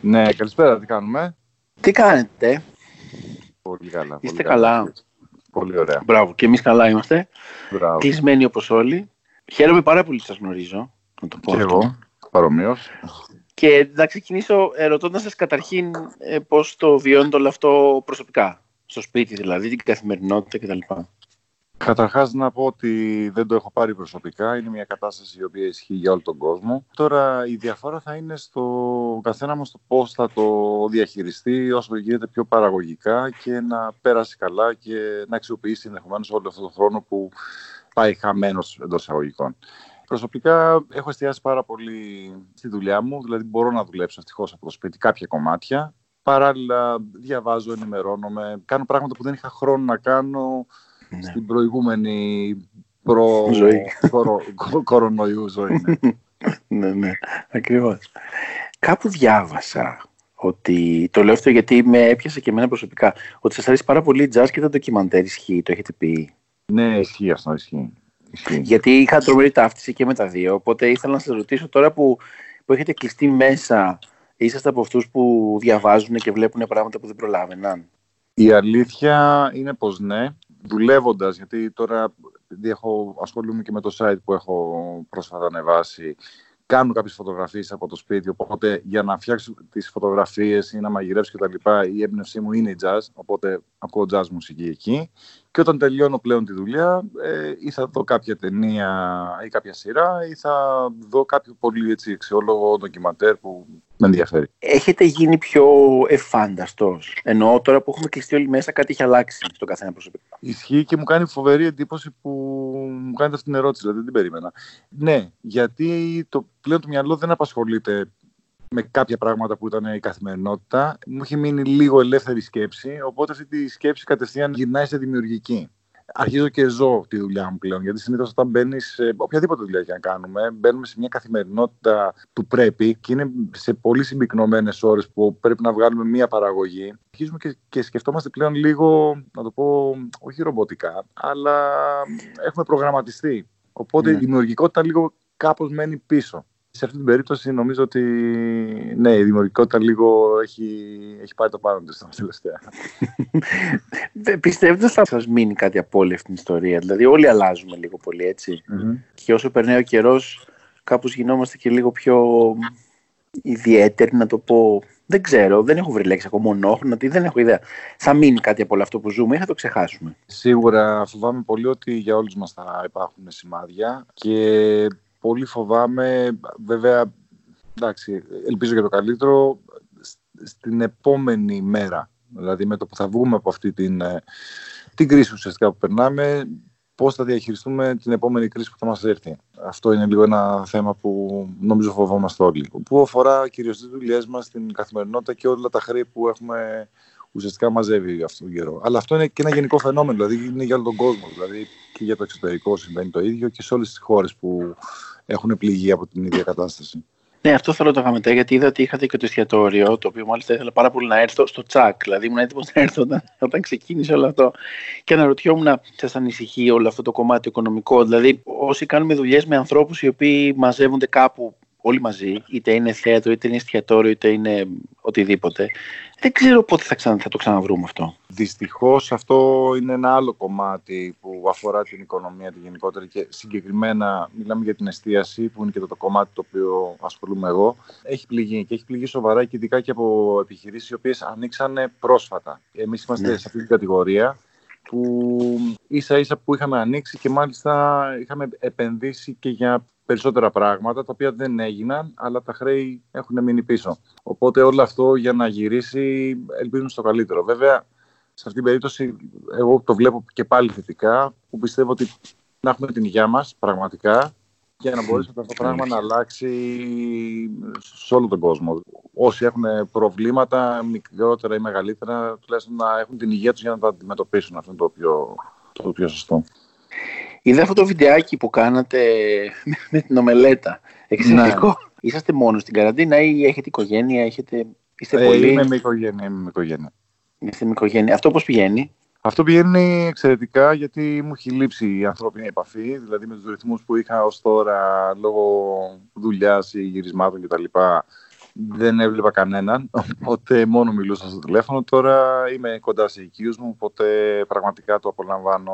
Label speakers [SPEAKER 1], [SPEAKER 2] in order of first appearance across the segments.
[SPEAKER 1] Ναι, καλησπέρα, τι κάνουμε;
[SPEAKER 2] Τι κάνετε;
[SPEAKER 1] Πολύ καλά.
[SPEAKER 2] Είστε πολύ καλά.
[SPEAKER 1] Πολύ ωραία.
[SPEAKER 2] Μπράβο, και εμείς καλά είμαστε. Μπράβο. Κλεισμένοι όπως όλοι. Χαίρομαι πάρα πολύ που σας γνωρίζω.
[SPEAKER 1] Να το πω και εγώ, παρομοίως.
[SPEAKER 2] Και να ξεκινήσω ερωτώντας σας καταρχήν ε, πώς το βιώνετε όλο αυτό προσωπικά. Στο σπίτι δηλαδή, την καθημερινότητα κτλ.
[SPEAKER 1] Καταρχάς να πω ότι δεν το έχω πάρει προσωπικά, είναι μια κατάσταση η οποία ισχύει για όλο τον κόσμο. Τώρα η διαφορά θα είναι στο καθένα μας το πώς θα το διαχειριστεί όσο γίνεται πιο παραγωγικά και να πέρασει καλά και να αξιοποιήσει ενδεχομένως όλο αυτόν τον χρόνο που πάει χαμένος εντός εισαγωγικών. Προσωπικά έχω εστιάσει πάρα πολύ στη δουλειά μου, δηλαδή μπορώ να δουλέψω ευτυχώς από το σπίτι κάποια κομμάτια. Παράλληλα διαβάζω, ενημερώνομαι, κάνω πράγματα που δεν είχα χρόνο να κάνω ναι. στην προηγούμενη προ... ζωή. Κορο... κορονοϊού ζωή.
[SPEAKER 2] Ναι, ναι, ναι ακριβώς. Κάπου διάβασα ότι, το λέω αυτό γιατί με έπιασε και εμένα προσωπικά, ότι σας αρέσει πάρα πολύ jazz και τα ντοκιμαντέρ ισχύει, το έχετε πει;
[SPEAKER 1] Ναι, ισχύει αυτό, ισχύει.
[SPEAKER 2] Γιατί είχα τρομερή ταύτιση και με τα δύο, οπότε ήθελα να σας ρωτήσω τώρα που, που έχετε κλειστεί μέσα, είσαστε από αυτούς που διαβάζουν και βλέπουν πράγματα που δεν προλάβαιναν;
[SPEAKER 1] Η αλήθεια είναι πως ναι δουλεύοντας, γιατί τώρα έχω, ασχολούμαι και με το site που έχω πρόσφατα ανεβάσει, κάνω κάποιες φωτογραφίες από το σπίτι, οπότε για να φτιάξω τις φωτογραφίες ή να μαγειρέψω κτλ. η έμπνευσή μου είναι η jazz, οπότε ακούω jazz μουσική εκεί. Και όταν τελειώνω πλέον τη δουλειά, ε, ή θα δω κάποια ταινία ή κάποια σειρά, ή θα δω κάποιο πολύ έτσι, αξιόλογο ντοκιματέρ που με ενδιαφέρει.
[SPEAKER 2] Έχετε γίνει πιο εφάνταστος; Εννοώ τώρα που έχουμε κλειστεί όλοι μέσα, κάτι έχει αλλάξει στον καθένα προσωπικά.
[SPEAKER 1] Ισχύει και μου κάνει φοβερή εντύπωση που μου κάνετε αυτή την ερώτηση, δηλαδή δεν την περίμενα. Ναι, γιατί το, πλέον το μυαλό δεν απασχολείται με κάποια πράγματα που ήταν η καθημερινότητα. Μου έχει μείνει λίγο ελεύθερη σκέψη, οπότε αυτή τη σκέψη κατευθείαν γυρνάει σε δημιουργική. Αρχίζω και ζω τη δουλειά μου πλέον, γιατί συνήθως όταν μπαίνεις σε οποιαδήποτε δουλειά και να κάνουμε, μπαίνουμε σε μια καθημερινότητα του πρέπει και είναι σε πολύ συμπυκνωμένες ώρες που πρέπει να βγάλουμε μια παραγωγή. Αρχίζουμε και, και σκεφτόμαστε πλέον λίγο, να το πω, όχι ρομποτικά, αλλά έχουμε προγραμματιστεί. Οπότε ναι. η δημιουργικότητα λίγο κάπως μένει πίσω σε αυτή την περίπτωση νομίζω ότι ναι, η δημιουργικότητα λίγο έχει, έχει πάρει το πάνω της τελευταία.
[SPEAKER 2] Πιστεύετε ότι θα σας μείνει κάτι από όλη αυτή την ιστορία. Δηλαδή όλοι αλλάζουμε λίγο πολύ Και όσο περνάει ο καιρός κάπως γινόμαστε και λίγο πιο ιδιαίτεροι να το πω. Δεν ξέρω, δεν έχω βρει λέξη ακόμα μονόχρονα, δεν έχω ιδέα. Θα μείνει κάτι από όλο αυτό που ζούμε ή θα το ξεχάσουμε;
[SPEAKER 1] Σίγουρα φοβάμαι πολύ ότι για όλους μας θα υπάρχουν σημάδια και πολύ φοβάμαι, βέβαια, εντάξει, ελπίζω για το καλύτερο, στην επόμενη μέρα, δηλαδή με το που θα βγούμε από αυτή την, ε, την κρίση ουσιαστικά που περνάμε, πώς θα διαχειριστούμε την επόμενη κρίση που θα μας έρθει. Αυτό είναι λίγο ένα θέμα που νομίζω φοβόμαστε όλοι. Που αφορά κυρίως τις δουλειές μας, την καθημερινότητα και όλα τα χρέη που έχουμε ουσιαστικά μαζεύει αυτόν τον καιρό. Αλλά αυτό είναι και ένα γενικό φαινόμενο, δηλαδή είναι για όλο τον κόσμο. Δηλαδή και για το εξωτερικό συμβαίνει το ίδιο και σε όλες τις χώρες που έχουν πληγεί από την ίδια κατάσταση.
[SPEAKER 2] Ναι, αυτό θέλω το μετά, γιατί είδα ότι είχατε και το εστιατόριο, το οποίο μάλιστα ήθελα πάρα πολύ να έρθω στο τσακ. Δηλαδή, ήμουν έτοιμος να έρθω όταν, όταν ξεκίνησε όλο αυτό. Και αναρωτιόμουν, σας ανησυχεί όλο αυτό το κομμάτι οικονομικό; Δηλαδή, όσοι κάνουμε δουλειές με ανθρώπους οι οποίοι μαζεύονται κάπου όλοι μαζί, είτε είναι θέατρο, είτε είναι εστιατόριο, είτε είναι οτιδήποτε. Δεν ξέρω πότε θα, ξανα, θα το ξαναβρούμε αυτό.
[SPEAKER 1] Δυστυχώς αυτό είναι ένα άλλο κομμάτι που αφορά την οικονομία τη γενικότερη και συγκεκριμένα μιλάμε για την εστίαση που είναι και το, το κομμάτι το οποίο ασχολούμαι εγώ. Έχει πληγεί και έχει πληγεί σοβαρά και ειδικά και από επιχειρήσεις οι οποίες ανοίξανε πρόσφατα. Εμείς είμαστε ναι. σε αυτή την κατηγορία που ίσα ίσα που είχαμε ανοίξει και μάλιστα είχαμε επενδύσει και για περισσότερα πράγματα τα οποία δεν έγιναν, αλλά τα χρέη έχουν μείνει πίσω. Οπότε όλο αυτό για να γυρίσει ελπίζουμε στο καλύτερο. Βέβαια, σε αυτήν την περίπτωση εγώ το βλέπω και πάλι θετικά, που πιστεύω ότι να έχουμε την υγεία μας πραγματικά για να μπορέσει αυτό το πράγμα να αλλάξει σε όλο τον κόσμο. όσοι έχουν προβλήματα, μικρότερα ή μεγαλύτερα, τουλάχιστον να έχουν την υγεία τους για να τα αντιμετωπίσουν. Αυτό είναι το πιο, το πιο σωστό.
[SPEAKER 2] Είδα αυτό το βιντεάκι που κάνατε με την ομελέτα. Εξαιρετικό. Ναι. Είσαστε μόνος στην καραντίνα ή έχετε οικογένεια, έχετε...
[SPEAKER 1] Είστε ε, πολύ... Είμαι με οικογένεια, είμαι με οικογένεια.
[SPEAKER 2] Είστε με οικογένεια. Αυτό πώς πηγαίνει;
[SPEAKER 1] Αυτό πηγαίνει εξαιρετικά γιατί μου έχει λείψει η ανθρώπινη επαφή, δηλαδή με τους ρυθμούς που είχα ως τώρα λόγω δουλειάς ή γυρισμάτων κτλ. Δεν έβλεπα κανέναν, οπότε μόνο μιλούσα στο τηλέφωνο. Τώρα είμαι κοντά σε οικείους μου, οπότε πραγματικά το απολαμβάνω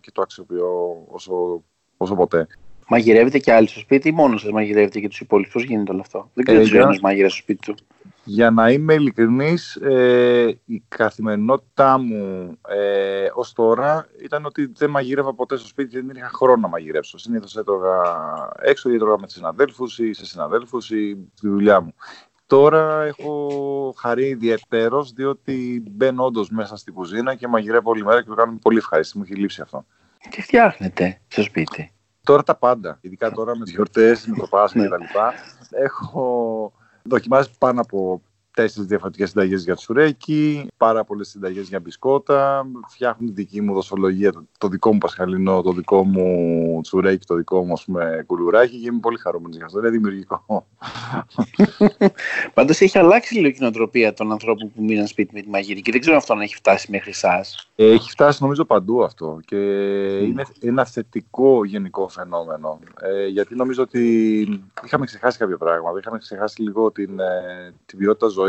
[SPEAKER 1] και το αξιοποιώ όσο, όσο ποτέ.
[SPEAKER 2] Μαγειρεύετε και άλλοι στο σπίτι ή μόνος σας μαγειρεύετε και τους υπόλοιπους; Πώς γίνεται όλο αυτό; Δεν ξέρω τι ο μάγειρα στο σπίτι του.
[SPEAKER 1] Για να είμαι ειλικρινής, ε, η καθημερινότητά μου ε, ως τώρα ήταν ότι δεν μαγειρεύα ποτέ στο σπίτι, δεν είχα χρόνο να μαγειρεύσω. Συνήθως έτρωγα έξω ή έτρωγα με τους συναδέλφους ή σε συναδέλφους ή στη δουλειά μου. Τώρα έχω χαρεί ιδιαίτερο διότι μπαίνω όντως μέσα στην κουζίνα και μαγειρεύω όλη μέρα και το κάνω πολύ ευχάριστη. Μου έχει λείψει αυτό.
[SPEAKER 2] Τι φτιάχνετε στο σπίτι.
[SPEAKER 1] Τώρα τα πάντα. Ειδικά τώρα με τις γιορτές, με το Πάσχα κτλ. Έχω δοκιμάσει πάνω από τέσσερις διαφορετικές συνταγές για τσουρέκι, πάρα πολλές συνταγές για μπισκότα. Φτιάχνουν τη δική μου δοσολογία, το, δικό μου πασχαλινό, το δικό μου τσουρέκι, το δικό μου πούμε, κουλουράκι και είμαι πολύ χαρούμενος για αυτό. Είναι δημιουργικό.
[SPEAKER 2] Πάντως έχει αλλάξει λίγο η νοοτροπία των ανθρώπων που μείναν σπίτι με τη μαγειρική. Δεν ξέρω αν αυτό να έχει φτάσει μέχρι εσάς.
[SPEAKER 1] Έχει φτάσει νομίζω παντού αυτό και είναι ένα θετικό γενικό φαινόμενο. Ε, γιατί νομίζω ότι είχαμε ξεχάσει κάποια πράγματα. Είχαμε ξεχάσει λίγο την, ε, την ποιότητα ζωής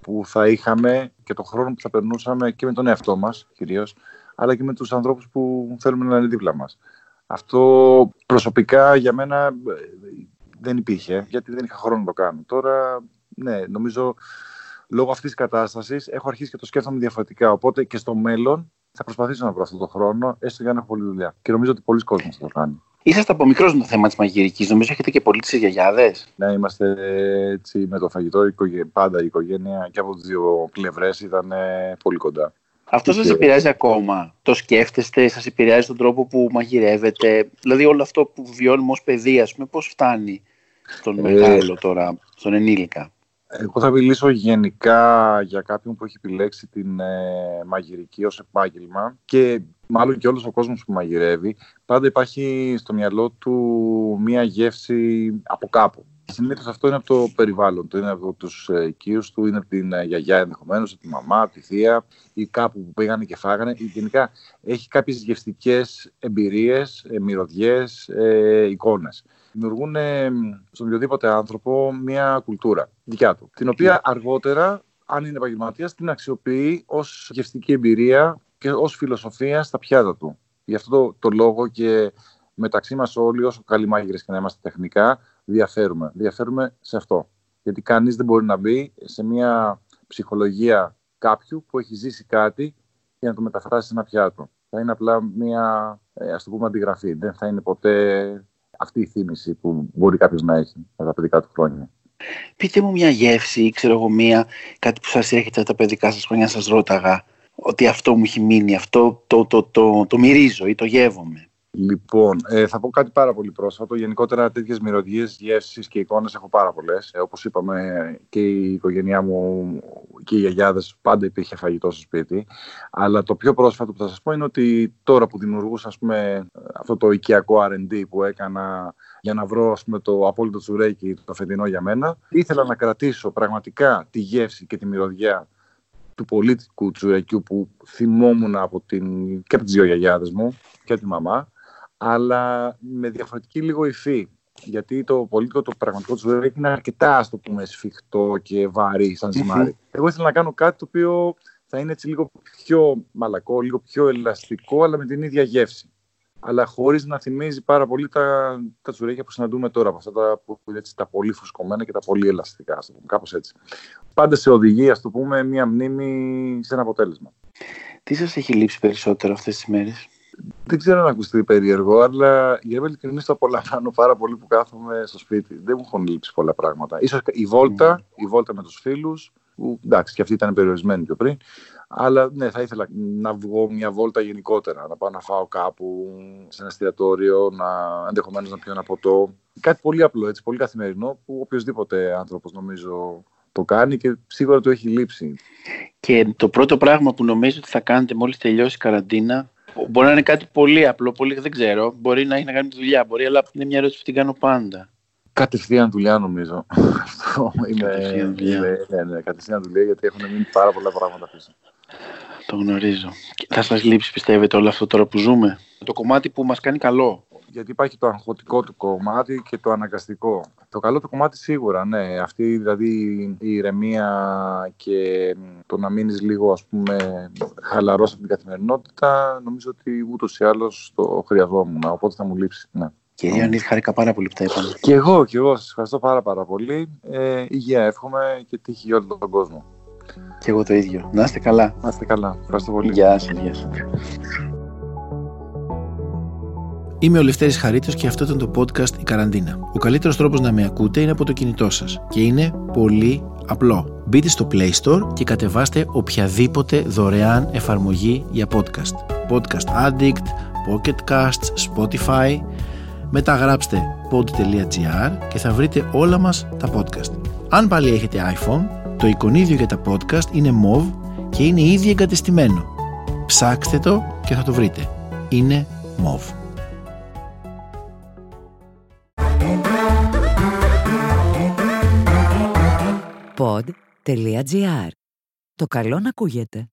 [SPEAKER 1] που θα είχαμε και τον χρόνο που θα περνούσαμε και με τον εαυτό μας κυρίως, αλλά και με τους ανθρώπους που θέλουμε να είναι δίπλα μας. Αυτό προσωπικά για μένα ε, δεν υπήρχε, γιατί δεν είχα χρόνο να το κάνω. Τώρα, ναι, νομίζω λόγω αυτής της κατάστασης έχω αρχίσει και το σκέφτομαι διαφορετικά. Οπότε και στο μέλλον θα προσπαθήσω να βρω αυτό το χρόνο, έστω για να έχω πολλή δουλειά. Και νομίζω ότι πολλοί κόσμοι θα το κάνουν.
[SPEAKER 2] Είσαστε από μικρός με το θέμα της μαγειρικής. Νομίζω έχετε και πολλοί τις γιαγιάδε.
[SPEAKER 1] Ναι, είμαστε έτσι με το φαγητό. Πάντα η οικογένεια και από τις δύο πλευρές ήταν πολύ κοντά.
[SPEAKER 2] Αυτό σας επηρεάζει ακόμα; Το σκέφτεστε, σας επηρεάζει τον τρόπο που μαγειρεύετε; Δηλαδή, όλο αυτό που βιώνουμε ως παιδί, ας πούμε, πώς φτάνει στον ε... μεγάλο τώρα, στον ενήλικα;
[SPEAKER 1] Εγώ θα μιλήσω γενικά για κάποιον που έχει επιλέξει την ε, μαγειρική ως επάγγελμα και μάλλον και όλος ο κόσμος που μαγειρεύει, πάντα υπάρχει στο μυαλό του μία γεύση από κάπου. Συνήθως αυτό είναι από το περιβάλλον του, είναι από τους ε, οικείους του, είναι από την ε, γιαγιά ενδεχομένως, από τη μαμά, από τη θεία ή κάπου που πήγανε και φάγανε. Γενικά έχει κάποιες γευστικές εμπειρίες, ε, μυρωδιές, ε, εικόνες. Δημιουργούν στον οποιοδήποτε άνθρωπο μια κουλτούρα δικιά του, την οποία αργότερα, αν είναι επαγγελματίας, την αξιοποιεί ως γευστική εμπειρία και ως φιλοσοφία στα πιάτα του. Γι' αυτό το, το λόγο και μεταξύ μας όλοι, όσο καλοί μάγειρες και να είμαστε τεχνικά, διαφέρουμε. Διαφέρουμε σε αυτό. Γιατί κανείς δεν μπορεί να μπει σε μια ψυχολογία κάποιου που έχει ζήσει κάτι και να το μεταφράσει σε ένα πιάτο. Θα είναι απλά μια, ε, ας το πούμε, αντιγραφή. Δεν θα είναι ποτέ αυτή η θύμηση που μπορεί κάποιος να έχει με τα παιδικά του χρόνια.
[SPEAKER 2] Πείτε μου μια γεύση ή ξέρω εγώ μια, κάτι που σας έρχεται από τα παιδικά σας χρόνια σας ρώταγα ότι αυτό μου έχει μείνει, αυτό το, το, το, το, μυρίζω ή το γεύομαι.
[SPEAKER 1] Λοιπόν, ε, θα πω κάτι πάρα πολύ πρόσφατο. Γενικότερα τέτοιες μυρωδιές, γεύσεις και εικόνες έχω πάρα πολλές. Ε, Όπως είπαμε, και η οικογένειά μου και οι γιαγιάδες πάντα υπήρχε φαγητό στο σπίτι. Αλλά το πιο πρόσφατο που θα σας πω είναι ότι τώρα που δημιουργούσα ας πούμε, αυτό το οικιακό RD που έκανα για να βρω ας πούμε, το απόλυτο τσουρέκι, το φετινό για μένα, ήθελα να κρατήσω πραγματικά τη γεύση και τη μυρωδιά του πολίτικου τσουρεκιού που θυμόμουν από την... και από τις δύο γιαγιάδες μου και τη μαμά, αλλά με διαφορετική λίγο υφή. Γιατί το πολίτικο, το πραγματικό τσουρέκι είναι αρκετά, ας το πούμε, σφιχτό και βαρύ σαν ζυμάρι. Εγώ ήθελα να κάνω κάτι το οποίο θα είναι έτσι λίγο πιο μαλακό, λίγο πιο ελαστικό, αλλά με την ίδια γεύση αλλά χωρίς να θυμίζει πάρα πολύ τα, τα τσουρέκια που συναντούμε τώρα, από αυτά τα, που είναι έτσι, τα πολύ φουσκωμένα και τα πολύ ελαστικά, ας το πούμε, κάπως έτσι. Πάντα σε οδηγεί, ας το πούμε, μία μνήμη σε ένα αποτέλεσμα.
[SPEAKER 2] Τι σας έχει λείψει περισσότερο αυτές τις μέρες,
[SPEAKER 1] Δεν ξέρω να ακουστεί περίεργο, αλλά για να ειλικρινή το απολαμβάνω πάρα πολύ που κάθομαι στο σπίτι. Δεν μου έχουν λείψει πολλά πράγματα. Ίσως η βόλτα, mm. η βόλτα με τους φίλους, που εντάξει, και αυτή ήταν περιορισμένη πιο πριν, Αλλά ναι, θα ήθελα να βγω μια βόλτα γενικότερα, να πάω να φάω κάπου σε ένα εστιατόριο, να ενδεχομένως να πιω ένα ποτό. Κάτι πολύ απλό, έτσι, πολύ καθημερινό, που οποιοδήποτε άνθρωπος νομίζω το κάνει και σίγουρα του έχει λείψει.
[SPEAKER 2] Και το πρώτο πράγμα που νομίζω ότι θα κάνετε μόλις τελειώσει η καραντίνα μπορεί να είναι κάτι πολύ απλό, πολύ δεν ξέρω. Μπορεί να έχει να κάνει με τη δουλειά, μπορεί, αλλά είναι μια ερώτηση που την κάνω πάντα.
[SPEAKER 1] Κατευθείαν δουλειά νομίζω. Αυτό είναι. Κατευθείαν δουλειά. ναι, ναι, κατευθείαν δουλειά γιατί έχουν μείνει πάρα πολλά πράγματα πίσω.
[SPEAKER 2] Το γνωρίζω. Θα σας λείψει, πιστεύετε, όλο αυτό τώρα που ζούμε; Το κομμάτι που μας κάνει καλό
[SPEAKER 1] γιατί υπάρχει το αγχωτικό του κομμάτι και το αναγκαστικό. Το καλό το κομμάτι σίγουρα, ναι. Αυτή δηλαδή η ηρεμία και το να μείνεις λίγο ας πούμε χαλαρός από την καθημερινότητα νομίζω ότι ούτως ή άλλως το χρειαζόμουν, οπότε θα μου λείψει, ναι.
[SPEAKER 2] Και Ιωαννίδη, χάρηκα πάρα πολύ που τα είπαμε.
[SPEAKER 1] Και εγώ, και εγώ. Σας ευχαριστώ πάρα πάρα πολύ. Ε, υγεία εύχομαι και τύχη για όλο τον κόσμο.
[SPEAKER 2] Και εγώ το ίδιο. Να είστε καλά.
[SPEAKER 1] Να είστε καλά. Ευχαριστώ πολύ.
[SPEAKER 2] Γεια σας. Γεια σας.
[SPEAKER 3] Είμαι ο Λευτέρης Χαρίτος και αυτό ήταν το podcast «Η Καραντίνα». Ο καλύτερος τρόπος να με ακούτε είναι από το κινητό σας και είναι πολύ απλό. Μπείτε στο Play Store και κατεβάστε οποιαδήποτε δωρεάν εφαρμογή για podcast. Podcast Addict, Pocket Casts, Spotify. Μετά γράψτε pod.gr και θα βρείτε όλα μας τα podcast. Αν πάλι έχετε iPhone, το εικονίδιο για τα podcast είναι MOV και είναι ήδη εγκατεστημένο. Ψάξτε το και θα το βρείτε. Είναι MOV.
[SPEAKER 4] pod.gr. Το καλό να ακούγεται.